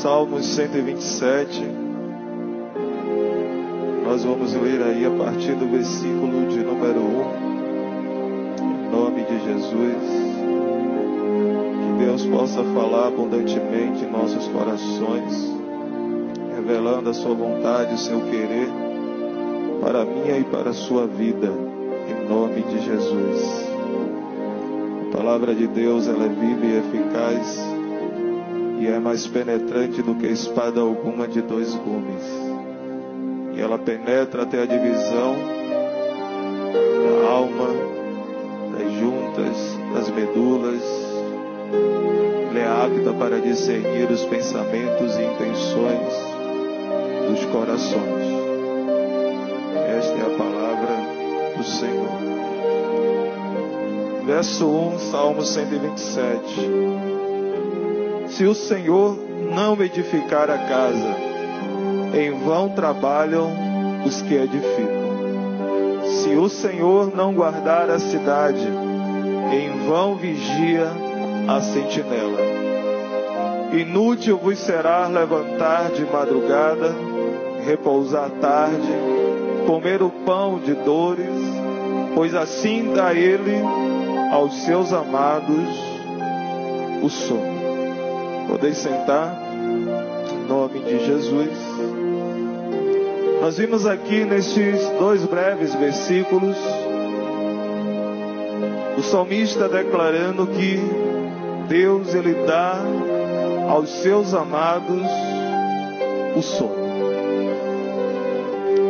Salmos 127. Nós vamos ler aí a partir do versículo de número 1. Em nome de Jesus. Que Deus possa falar abundantemente em nossos corações, revelando a sua vontade, o seu querer para a minha e para a sua vida. Em nome de Jesus. A palavra de Deus ela é viva e eficaz e é mais penetrante do que espada alguma de dois gumes. E ela penetra até a divisão da alma, das juntas, das medulas. Ela é apta para discernir os pensamentos e intenções dos corações. Esta é a palavra do Senhor. Verso 1, Salmo 127. Se o Senhor não edificar a casa, em vão trabalham os que edificam. Se o Senhor não guardar a cidade, em vão vigia a sentinela. Inútil vos será levantar de madrugada, repousar tarde, comer o pão de dores, pois assim dá ele aos seus amados o sono. Podeis sentar, em nome de Jesus. Nós vimos aqui nestes dois breves versículos o salmista declarando que Deus ele dá aos seus amados o sono.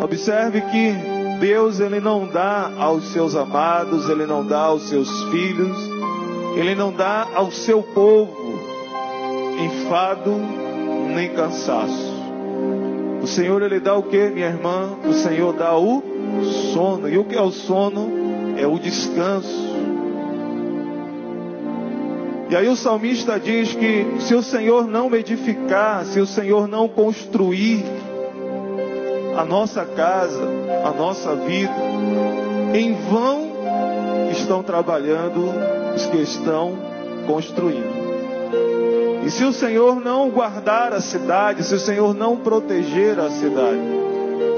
Observe que Deus ele não dá aos seus amados, ele não dá aos seus filhos, ele não dá ao seu povo enfado nem cansaço. O Senhor ele dá o que, minha irmã? O Senhor dá o sono. E o que é o sono? É o descanso. E aí o salmista diz que se o Senhor não edificar, se o Senhor não construir a nossa casa, a nossa vida, em vão estão trabalhando os que estão construindo. E se o Senhor não guardar a cidade, se o Senhor não proteger a cidade,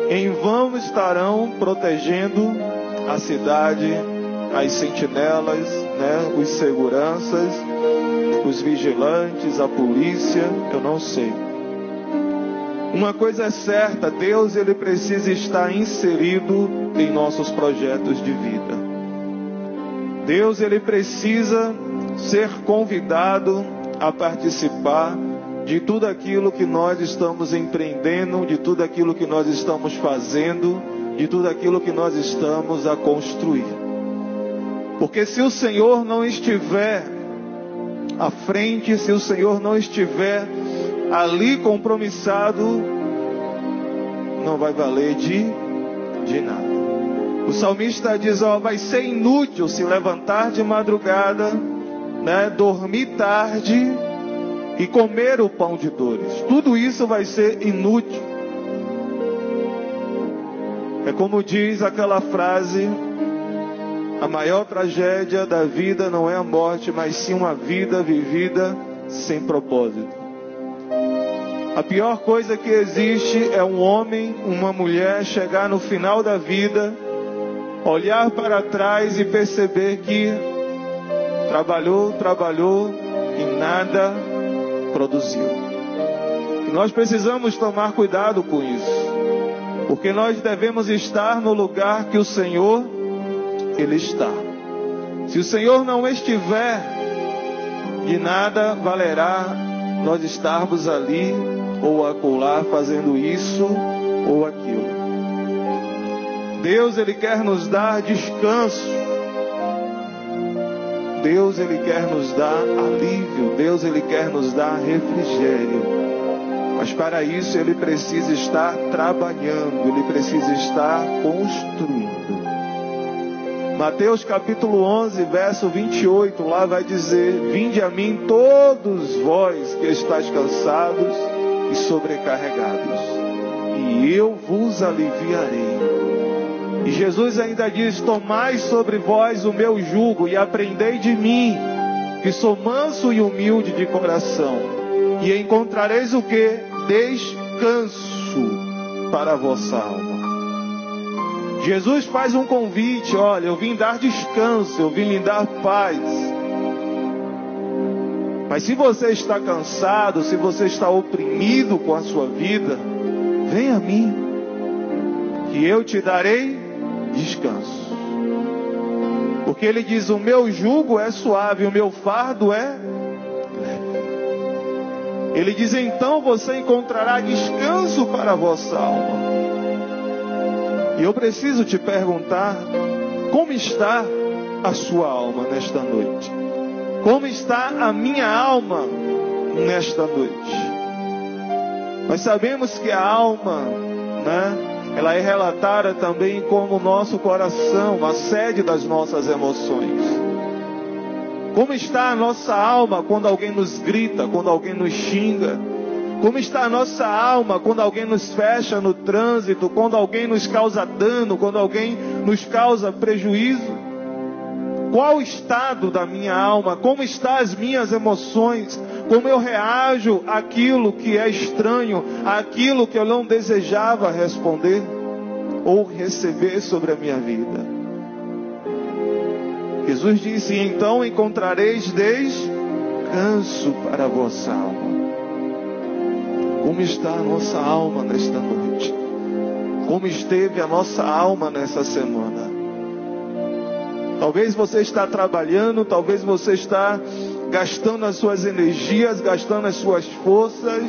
em vão estarão protegendo a cidade, as sentinelas, né, os seguranças, os vigilantes, a polícia, eu não sei. Uma coisa é certa, Deus ele precisa estar inserido em nossos projetos de vida. Deus ele precisa ser convidado a participar de tudo aquilo que nós estamos empreendendo, de tudo aquilo que nós estamos fazendo, de tudo aquilo que nós estamos a construir. Porque se o Senhor não estiver à frente, se o Senhor não estiver ali compromissado, não vai valer de, de nada. O salmista diz: ó, vai ser inútil se levantar de madrugada, né, dormir tarde e comer o pão de dores. Tudo isso vai ser inútil. É como diz aquela frase: a maior tragédia da vida não é a morte, mas sim uma vida vivida sem propósito. A pior coisa que existe é um homem, uma mulher chegar no final da vida, olhar para trás e perceber que trabalhou, trabalhou e nada produziu. E nós precisamos tomar cuidado com isso, porque nós devemos estar no lugar que o Senhor ele está. Se o Senhor não estiver, de nada valerá nós estarmos ali ou acolá fazendo isso ou aquilo. Deus ele quer nos dar descanso. Deus ele quer nos dar alívio, Deus ele quer nos dar refrigério. Mas para isso ele precisa estar trabalhando, ele precisa estar construindo. Mateus capítulo 11, verso 28, lá vai dizer: Vinde a mim todos vós que estáis cansados e sobrecarregados, e eu vos aliviarei. E Jesus ainda diz: Tomai sobre vós o meu jugo e aprendei de mim, que sou manso e humilde de coração, E encontrareis o que? Descanso para a vossa alma. Jesus faz um convite: olha, eu vim dar descanso, eu vim lhe dar paz. Mas se você está cansado, se você está oprimido com a sua vida, vem a mim, que eu te darei descanso. Porque ele diz: O meu jugo é suave, o meu fardo é leve. Ele diz: Então você encontrará descanso para a vossa alma. E eu preciso te perguntar: como está a sua alma nesta noite? Como está a minha alma nesta noite? Nós sabemos que a alma, né? Ela é relatada também como o nosso coração, a sede das nossas emoções. Como está a nossa alma quando alguém nos grita, quando alguém nos xinga? Como está a nossa alma quando alguém nos fecha no trânsito, quando alguém nos causa dano, quando alguém nos causa prejuízo? Qual o estado da minha alma? Como estão as minhas emoções? Como eu reajo àquilo que é estranho, àquilo que eu não desejava responder ou receber sobre a minha vida? Jesus disse: Então encontrareis descanso para a vossa alma. Como está a nossa alma nesta noite? Como esteve a nossa alma nessa semana? Talvez você está trabalhando, talvez você está gastando as suas energias, gastando as suas forças.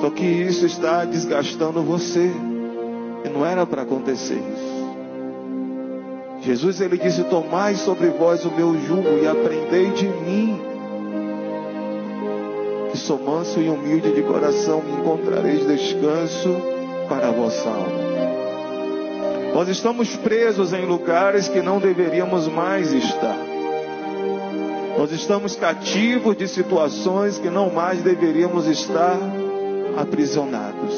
Só que isso está desgastando você. E não era para acontecer isso. Jesus ele disse: Tomai sobre vós o meu jugo e aprendei de mim, que sou manso e humilde de coração, e encontrareis descanso para a vossa alma. Nós estamos presos em lugares que não deveríamos mais estar. Nós estamos cativos de situações que não mais deveríamos estar aprisionados.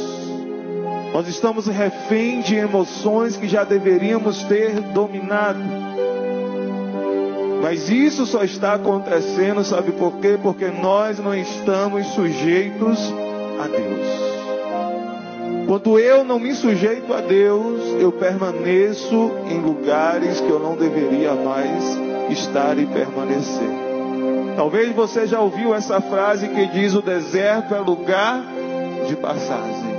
Nós estamos refém de emoções que já deveríamos ter dominado. Mas isso só está acontecendo, sabe por quê? Porque nós não estamos sujeitos a Deus. Quando eu não me sujeito a Deus, eu permaneço em lugares que eu não deveria mais estar e permanecer. Talvez você já ouviu essa frase que diz: o deserto é lugar de passagem.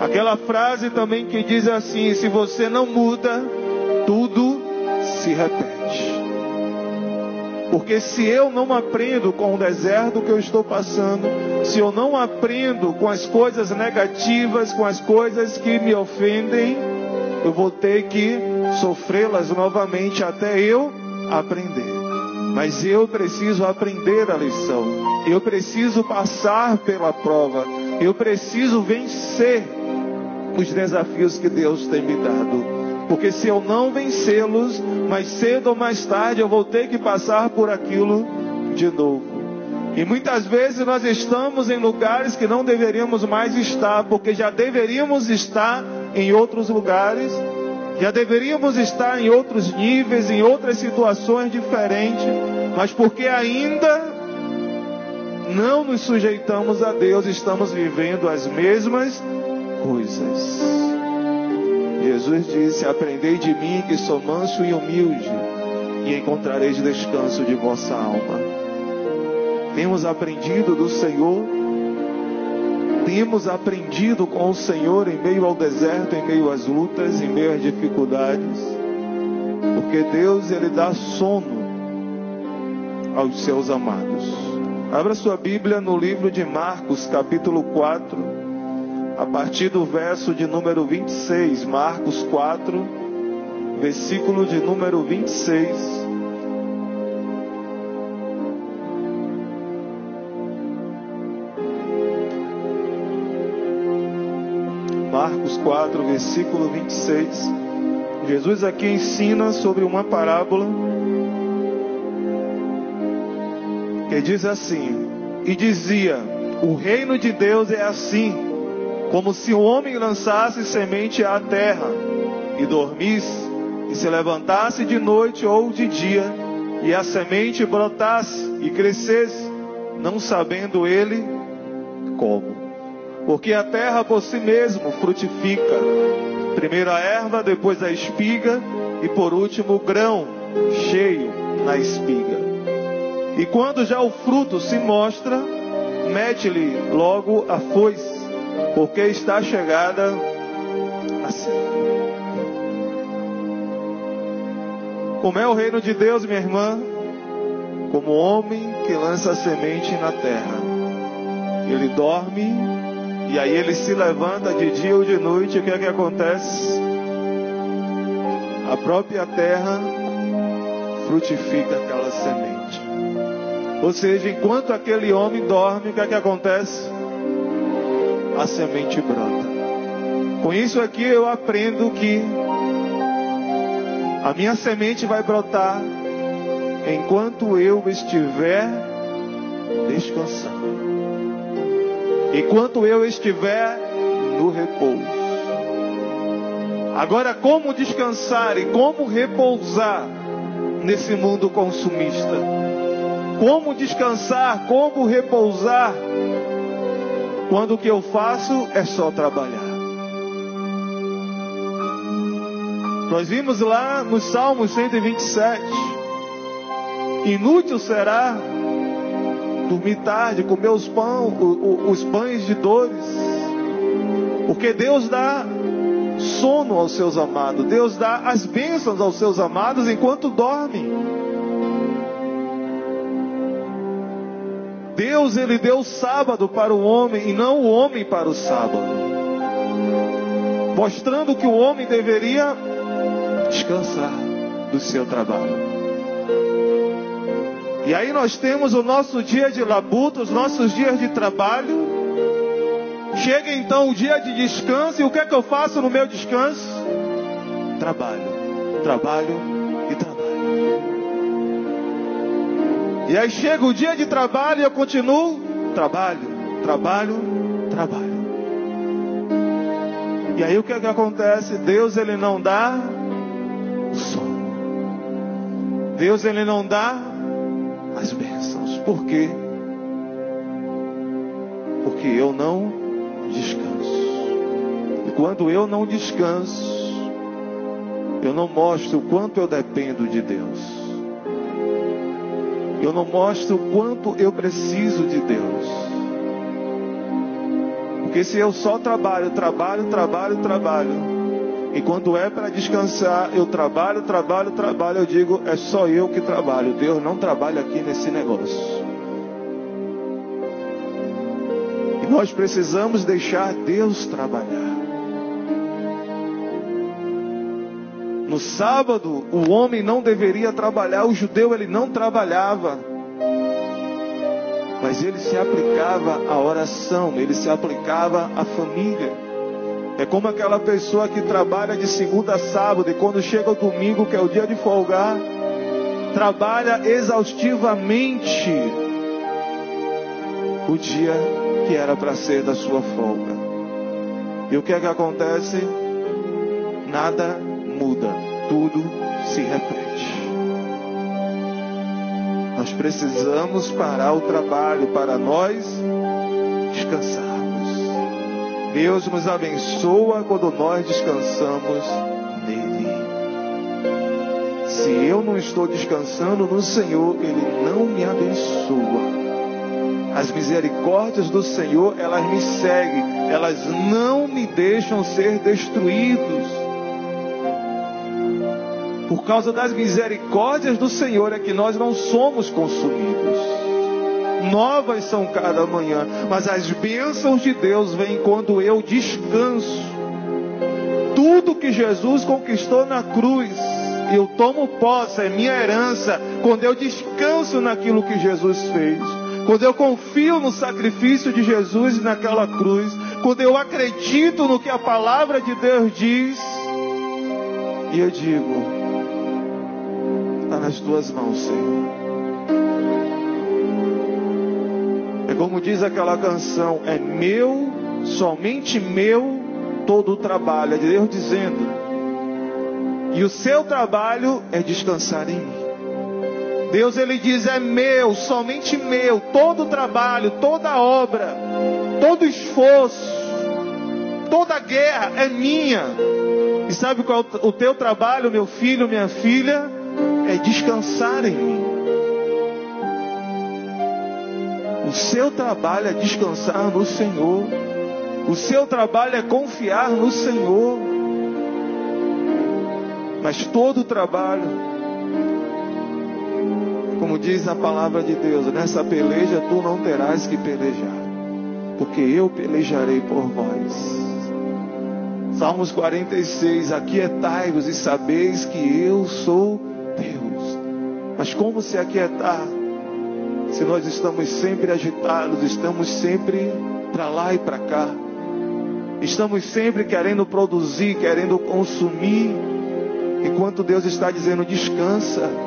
Aquela frase também que diz assim: se você não muda, tudo se repete. Porque se eu não aprendo com o deserto que eu estou passando, se eu não aprendo com as coisas negativas, com as coisas que me ofendem, eu vou ter que sofrê-las novamente até eu aprender. Mas eu preciso aprender a lição. Eu preciso passar pela prova. Eu preciso vencer os desafios que Deus tem me dado. Porque se eu não vencê-los, mais cedo ou mais tarde eu vou ter que passar por aquilo de novo. E muitas vezes nós estamos em lugares que não deveríamos mais estar, porque já deveríamos estar em outros lugares, já deveríamos estar em outros níveis, em outras situações diferentes, mas porque ainda não nos sujeitamos a Deus, estamos vivendo as mesmas coisas. Jesus disse: Aprendei de mim, que sou manso e humilde, e encontrareis descanso de vossa alma. Temos aprendido do Senhor, temos aprendido com o Senhor em meio ao deserto, em meio às lutas, em meio às dificuldades, porque Deus, Ele dá sono aos seus amados. Abra sua Bíblia no livro de Marcos, capítulo 4 a partir do verso de número 26, Marcos 4, versículo de número 26. 4, versículo 26. Jesus aqui ensina sobre uma parábola que diz assim: E dizia: O reino de Deus é assim como se o homem lançasse semente à terra e dormisse, e se levantasse de noite ou de dia, e a semente brotasse e crescesse, não sabendo ele como. Porque a terra por si mesmo frutifica, primeiro a erva, depois a espiga e por último o grão cheio na espiga. E quando já o fruto se mostra, mete-lhe logo a foice, porque está chegada a ser. Como é o reino de Deus, minha irmã? Como homem que lança a semente na terra. Ele dorme e aí ele se levanta de dia ou de noite. O que é que acontece? A própria terra frutifica aquela semente. Ou seja, enquanto aquele homem dorme, o que é que acontece? A semente brota. Com isso aqui eu aprendo que a minha semente vai brotar enquanto eu estiver descansando. Enquanto eu estiver no repouso. Agora, como descansar e como repousar nesse mundo consumista? Como descansar, como repousar quando o que eu faço é só trabalhar? Nós vimos lá no Salmo 127. Inútil será dormir tarde, comer os, pão, os pães de dores. Porque Deus dá sono aos seus amados. Deus dá as bênçãos aos seus amados enquanto dormem. Deus, Ele deu o sábado para o homem e não o homem para o sábado. Mostrando que o homem deveria descansar do seu trabalho. E aí nós temos o nosso dia de labuta, os nossos dias de trabalho. Chega então o dia de descanso e o que é que eu faço no meu descanso? Trabalho, trabalho e trabalho. E aí chega o dia de trabalho e eu continuo trabalho, trabalho, trabalho. E aí o que é que acontece? Deus ele não dá Deus ele não dá. Por quê? Porque eu não descanso. E quando eu não descanso, eu não mostro o quanto eu dependo de Deus. Eu não mostro o quanto eu preciso de Deus. Porque se eu só trabalho, trabalho, trabalho, trabalho, e quando é para descansar, eu trabalho, trabalho, trabalho. Eu digo, é só eu que trabalho. Deus não trabalha aqui nesse negócio. Nós precisamos deixar Deus trabalhar. No sábado, o homem não deveria trabalhar, o judeu ele não trabalhava. Mas ele se aplicava à oração, ele se aplicava à família. É como aquela pessoa que trabalha de segunda a sábado e quando chega o domingo, que é o dia de folgar, trabalha exaustivamente o dia que era para ser da sua folga. E o que é que acontece? Nada muda, tudo se repete. Nós precisamos parar o trabalho para nós descansar. Deus nos abençoa quando nós descansamos nele. Se eu não estou descansando no Senhor, Ele não me abençoa. As misericórdias do Senhor, elas me seguem, elas não me deixam ser destruídos. Por causa das misericórdias do Senhor é que nós não somos consumidos novas são cada manhã, mas as bênçãos de Deus vêm quando eu descanso. Tudo que Jesus conquistou na cruz, eu tomo posse, é minha herança, quando eu descanso naquilo que Jesus fez. Quando eu confio no sacrifício de Jesus naquela cruz, quando eu acredito no que a palavra de Deus diz, e eu digo: está nas tuas mãos, Senhor. É como diz aquela canção: é meu, somente meu, todo o trabalho. É Deus dizendo. E o seu trabalho é descansar em mim. Deus ele diz: é meu, somente meu, todo o trabalho, toda obra, todo esforço, toda guerra é minha. E sabe qual é o teu trabalho, meu filho, minha filha? É descansar em mim. O seu trabalho é descansar no Senhor. O seu trabalho é confiar no Senhor. Mas todo o trabalho, como diz a palavra de Deus, nessa peleja tu não terás que pelejar, porque eu pelejarei por vós. Salmos 46: Aquietai-vos e sabeis que eu sou Deus. Mas como se aquietar? Se nós estamos sempre agitados, estamos sempre para lá e para cá, estamos sempre querendo produzir, querendo consumir, enquanto Deus está dizendo: descansa,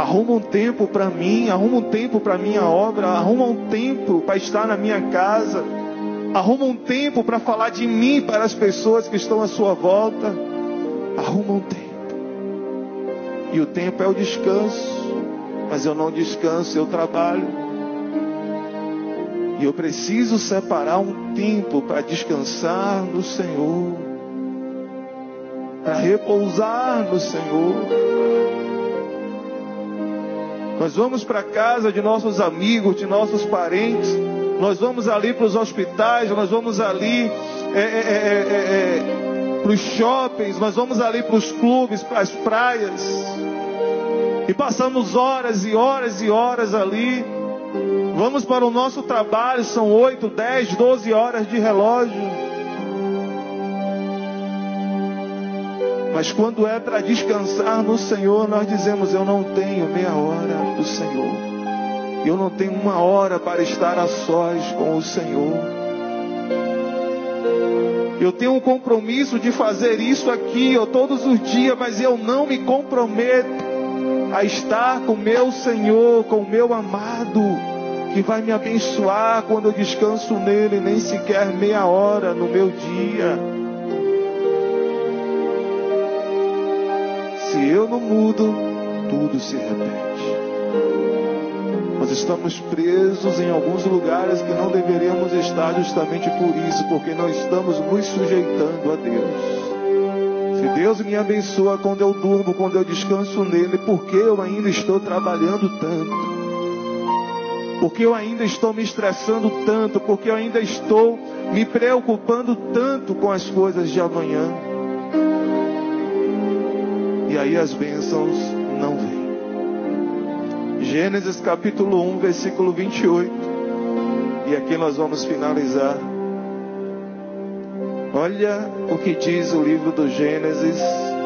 arruma um tempo para mim, arruma um tempo para minha obra, arruma um tempo para estar na minha casa. Arruma um tempo para falar de mim para as pessoas que estão à sua volta. Arruma um tempo. E o tempo é o descanso. Mas eu não descanso, eu trabalho. E eu preciso separar um tempo para descansar no Senhor. Para repousar no Senhor. Nós vamos para a casa de nossos amigos, de nossos parentes nós vamos ali para os hospitais, nós vamos ali é, é, é, para os shoppings, nós vamos ali para os clubes, para as praias. E passamos horas e horas e horas ali. Vamos para o nosso trabalho, são 8, 10, 12 horas de relógio. Mas quando é para descansar no Senhor, nós dizemos: Eu não tenho meia hora do Senhor. Eu não tenho uma hora para estar a sós com o Senhor. Eu tenho um compromisso de fazer isso aqui ó, todos os dias, mas eu não me comprometo a estar com meu Senhor, com meu amado, que vai me abençoar quando eu descanso nele, nem sequer meia hora no meu dia. Se eu não mudo, tudo se repete. Nós estamos presos em alguns lugares que não deveríamos estar justamente por isso, porque não estamos nos sujeitando a Deus. Se Deus me abençoa quando eu durmo, quando eu descanso nele, porque eu ainda estou trabalhando tanto? Porque eu ainda estou me estressando tanto? Porque eu ainda estou me preocupando tanto com as coisas de amanhã? E aí as bênçãos não vêm. Gênesis capítulo 1, versículo 28. E aqui nós vamos finalizar. Olha o que diz o livro do Gênesis,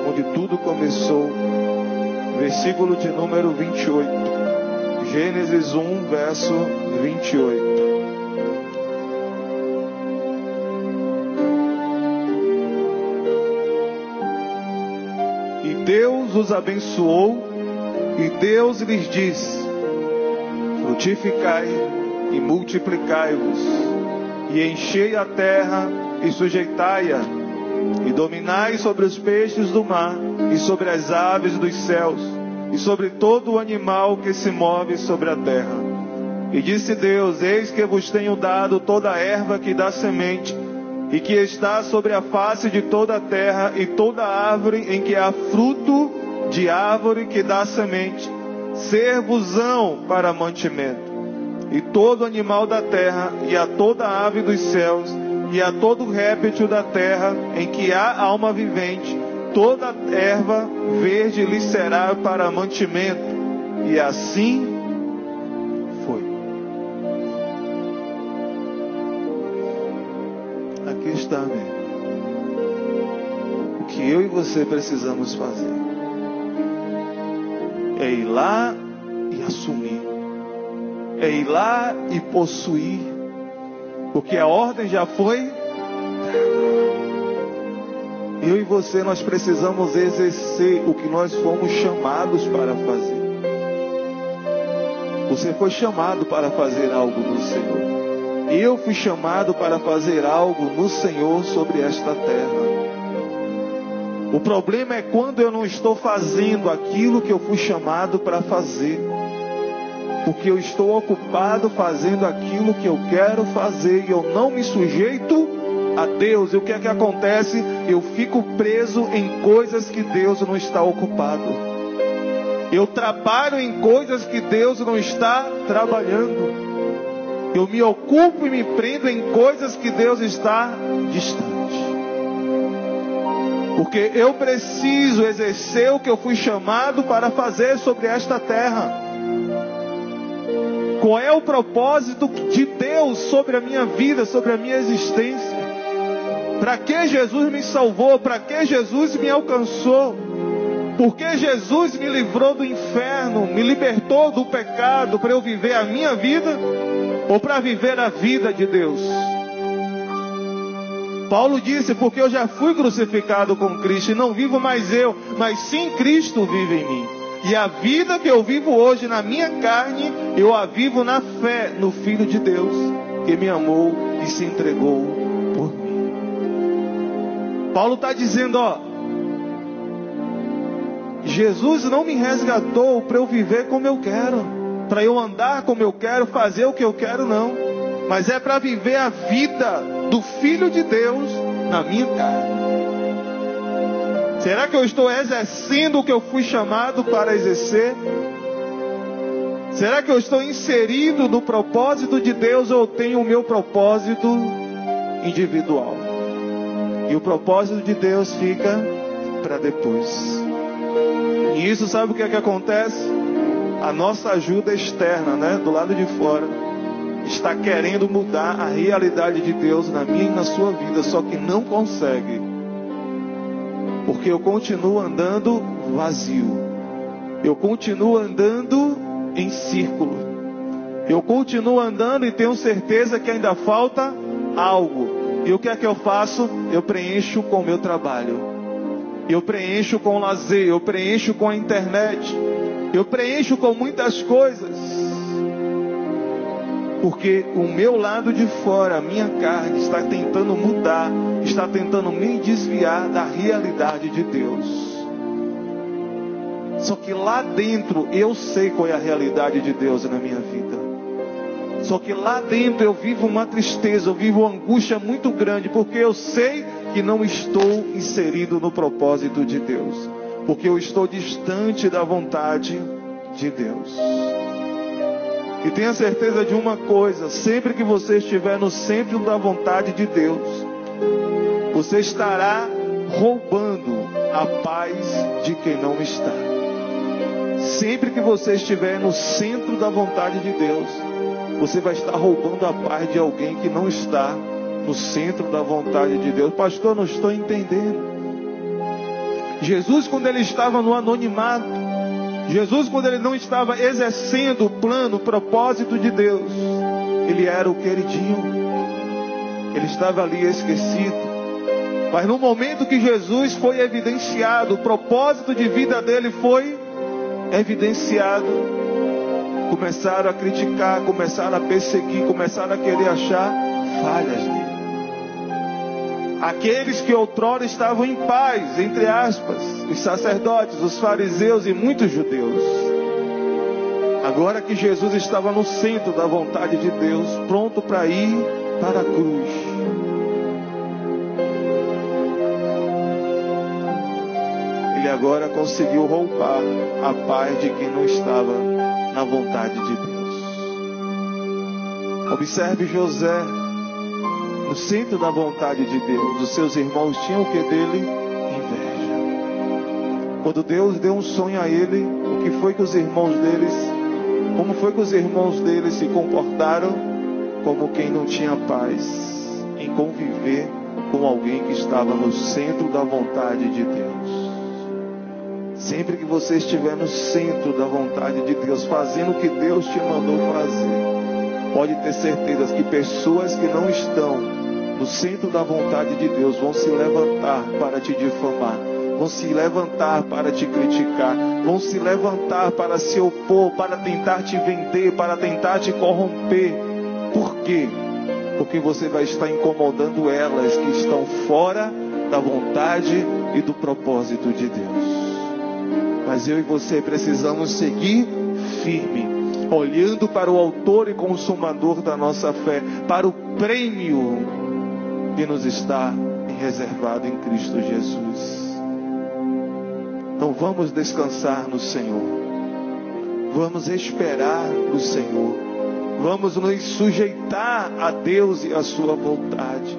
onde tudo começou. Versículo de número 28. Gênesis 1, verso 28. Deus os abençoou e Deus lhes diz: Frutificai e multiplicai-vos, e enchei a terra e sujeitai-a, e dominai sobre os peixes do mar, e sobre as aves dos céus, e sobre todo o animal que se move sobre a terra. E disse Deus: Eis que vos tenho dado toda a erva que dá semente, e que está sobre a face de toda a terra, e toda árvore em que há fruto de árvore que dá semente, servosão para mantimento. E todo animal da terra, e a toda ave dos céus, e a todo réptil da terra, em que há alma vivente, toda erva verde lhe será para mantimento. E assim foi. Aqui está, amigo. O que eu e você precisamos fazer é ir lá e assumir, é ir lá e possuir, porque a ordem já foi. Eu e você, nós precisamos exercer o que nós fomos chamados para fazer. Você foi chamado para fazer algo no Senhor. Eu fui chamado para fazer algo no Senhor sobre esta terra. O problema é quando eu não estou fazendo aquilo que eu fui chamado para fazer. Porque eu estou ocupado fazendo aquilo que eu quero fazer e eu não me sujeito a Deus. E o que é que acontece? Eu fico preso em coisas que Deus não está ocupado. Eu trabalho em coisas que Deus não está trabalhando. Eu me ocupo e me prendo em coisas que Deus está distante. Porque eu preciso exercer o que eu fui chamado para fazer sobre esta terra. Qual é o propósito de Deus sobre a minha vida, sobre a minha existência? Para que Jesus me salvou? Para que Jesus me alcançou? Porque Jesus me livrou do inferno, me libertou do pecado para eu viver a minha vida ou para viver a vida de Deus? Paulo disse: Porque eu já fui crucificado com Cristo e não vivo mais eu, mas sim Cristo vive em mim. E a vida que eu vivo hoje na minha carne, eu a vivo na fé no Filho de Deus, que me amou e se entregou por mim. Paulo está dizendo: Ó, Jesus não me resgatou para eu viver como eu quero, para eu andar como eu quero, fazer o que eu quero, não. Mas é para viver a vida do Filho de Deus na minha carne. Será que eu estou exercendo o que eu fui chamado para exercer? Será que eu estou inserido no propósito de Deus ou tenho o meu propósito individual? E o propósito de Deus fica para depois. E isso sabe o que é que acontece? A nossa ajuda externa, né, do lado de fora, está querendo mudar a realidade de Deus na minha e na sua vida, só que não consegue. Porque eu continuo andando vazio. Eu continuo andando em círculo. Eu continuo andando e tenho certeza que ainda falta algo. E o que é que eu faço? Eu preencho com o meu trabalho eu preencho com lazer, eu preencho com a internet, eu preencho com muitas coisas. Porque o meu lado de fora, a minha carne, está tentando mudar, está tentando me desviar da realidade de Deus. Só que lá dentro eu sei qual é a realidade de Deus na minha vida. Só que lá dentro eu vivo uma tristeza, eu vivo uma angústia muito grande, porque eu sei que não estou inserido no propósito de Deus, porque eu estou distante da vontade de Deus. E tenha certeza de uma coisa: sempre que você estiver no centro da vontade de Deus, você estará roubando a paz de quem não está. Sempre que você estiver no centro da vontade de Deus, você vai estar roubando a paz de alguém que não está no centro da vontade de Deus. Pastor, não estou entendendo. Jesus, quando ele estava no anonimato, Jesus, quando ele não estava exercendo o plano, o propósito de Deus, ele era o queridinho, ele estava ali esquecido. Mas no momento que Jesus foi evidenciado, o propósito de vida dele foi evidenciado, começaram a criticar, começaram a perseguir, começaram a querer achar falhas nele. Aqueles que outrora estavam em paz, entre aspas, os sacerdotes, os fariseus e muitos judeus. Agora que Jesus estava no centro da vontade de Deus, pronto para ir para a cruz. Ele agora conseguiu roubar a paz de quem não estava na vontade de Deus. Observe José no centro da vontade de Deus. Os seus irmãos tinham o que dele? Inveja. Quando Deus deu um sonho a ele, o que foi que os irmãos deles, como foi que os irmãos deles se comportaram? Como quem não tinha paz em conviver com alguém que estava no centro da vontade de Deus. Sempre que você estiver no centro da vontade de Deus, fazendo o que Deus te mandou fazer, pode ter certeza que pessoas que não estão no centro da vontade de Deus, vão se levantar para te difamar, vão se levantar para te criticar, vão se levantar para se opor, para tentar te vender, para tentar te corromper. Por quê? Porque você vai estar incomodando elas que estão fora da vontade e do propósito de Deus. Mas eu e você precisamos seguir firme, olhando para o Autor e Consumador da nossa fé, para o prêmio que nos está reservado em Cristo Jesus. Então vamos descansar no Senhor, vamos esperar no Senhor, vamos nos sujeitar a Deus e a Sua vontade,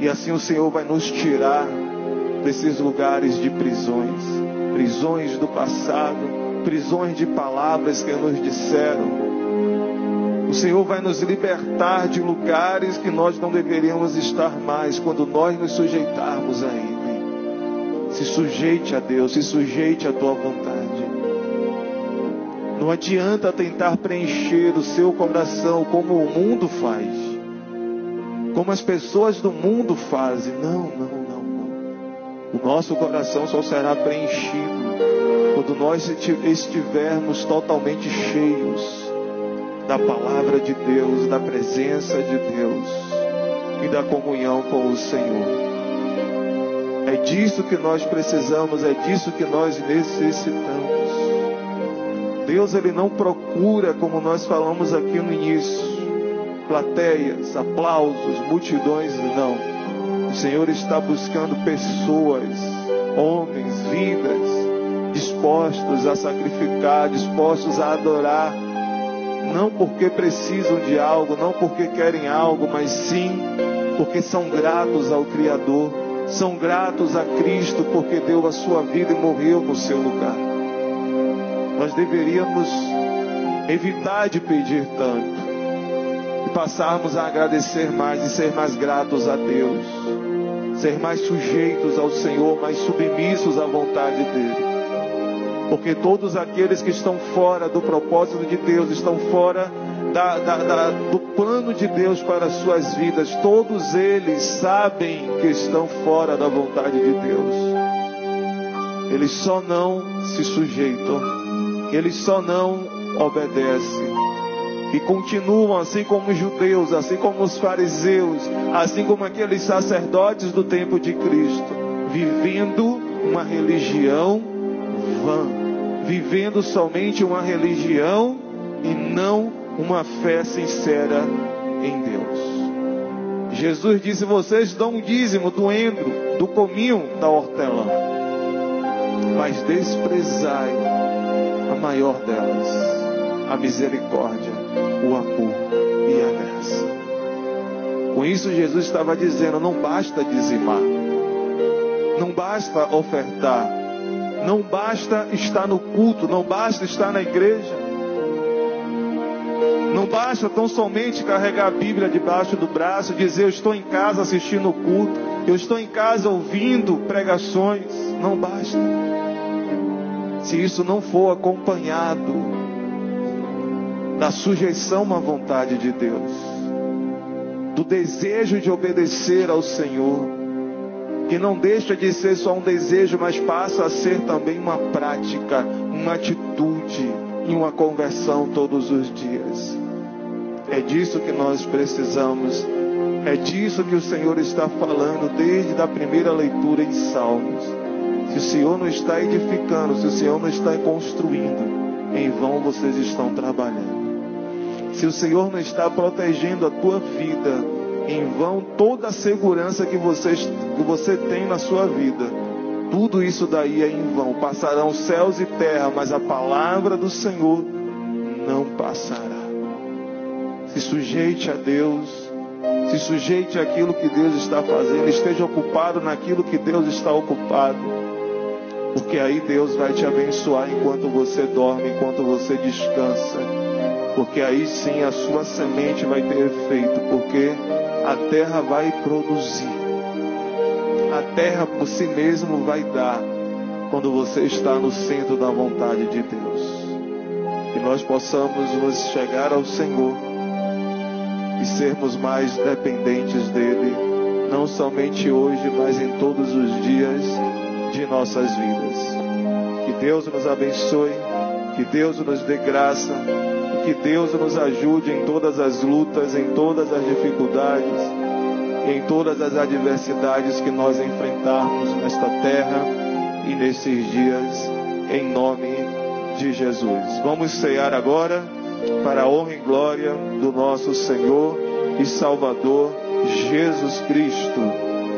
e assim o Senhor vai nos tirar desses lugares de prisões, prisões do passado, prisões de palavras que nos disseram. O Senhor vai nos libertar de lugares que nós não deveríamos estar mais quando nós nos sujeitarmos a Ele. Se sujeite a Deus, se sujeite à tua vontade. Não adianta tentar preencher o seu coração como o mundo faz, como as pessoas do mundo fazem. Não, não, o nosso coração só será preenchido quando nós estivermos totalmente cheios da palavra de Deus, da presença de Deus e da comunhão com o Senhor. É disso que nós precisamos, é disso que nós necessitamos. Deus ele não procura, como nós falamos aqui no início, plateias, aplausos, multidões, não. O Senhor está buscando pessoas, homens, vidas, dispostos a sacrificar, dispostos a adorar, não porque precisam de algo, não porque querem algo, mas sim porque são gratos ao Criador, são gratos a Cristo porque deu a sua vida e morreu no seu lugar. Nós deveríamos evitar de pedir tanto e passarmos a agradecer mais e ser mais gratos a Deus ser mais sujeitos ao Senhor, mais submissos à vontade dEle. Porque todos aqueles que estão fora do propósito de Deus, estão fora da, da, da, do plano de Deus para as suas vidas, todos eles sabem que estão fora da vontade de Deus. Eles só não se sujeitam, eles só não obedecem e continuam assim como os judeus, assim como os fariseus, assim como aqueles sacerdotes do tempo de Cristo, vivendo uma religião vã, vivendo somente uma religião e não uma fé sincera em Deus. Jesus disse: Vocês dão um dízimo do endro, do cominho, da hortelã, mas desprezai a maior delas, a misericórdia o amor e a graça. Com isso, Jesus estava dizendo: não basta dizimar, não basta ofertar, não basta estar no culto, não basta estar na igreja. Não basta tão somente carregar a Bíblia debaixo do braço e dizer: Eu estou em casa assistindo o culto, eu estou em casa ouvindo pregações. Não basta. Se isso não for acompanhado da sujeição à vontade de Deus, do desejo de obedecer ao Senhor, que não deixa de ser só um desejo, mas passa a ser também uma prática, uma atitude e uma conversão todos os dias. É disso que nós precisamos. É disso que o Senhor está falando desde a primeira leitura em Salmos. Se o Senhor não está edificando, se o Senhor não está construindo, em vão vocês estão trabalhando. Se o Senhor não está protegendo a tua vida, em vão toda a segurança que você, que você tem na sua vida, tudo isso daí é em vão. Passarão céus e terra, mas a palavra do Senhor não passará. Se sujeite a Deus, se sujeite àquilo que Deus está fazendo, esteja ocupado naquilo que Deus está ocupado, porque aí Deus vai te abençoar enquanto você dorme, enquanto você descansa porque aí sim a sua semente vai ter efeito, porque a terra vai produzir. A terra por si mesmo vai dar quando você está no centro da vontade de Deus. Que nós possamos nos chegar ao Senhor e sermos mais dependentes dele, não somente hoje, mas em todos os dias de nossas vidas. Que Deus nos abençoe, que Deus nos dê graça que Deus nos ajude em todas as lutas, em todas as dificuldades. em todas as adversidades que nós enfrentarmos nesta terra e nesses dias, em nome de Jesus. Vamos cear agora para a honra e glória do nosso Senhor e Salvador Jesus Cristo.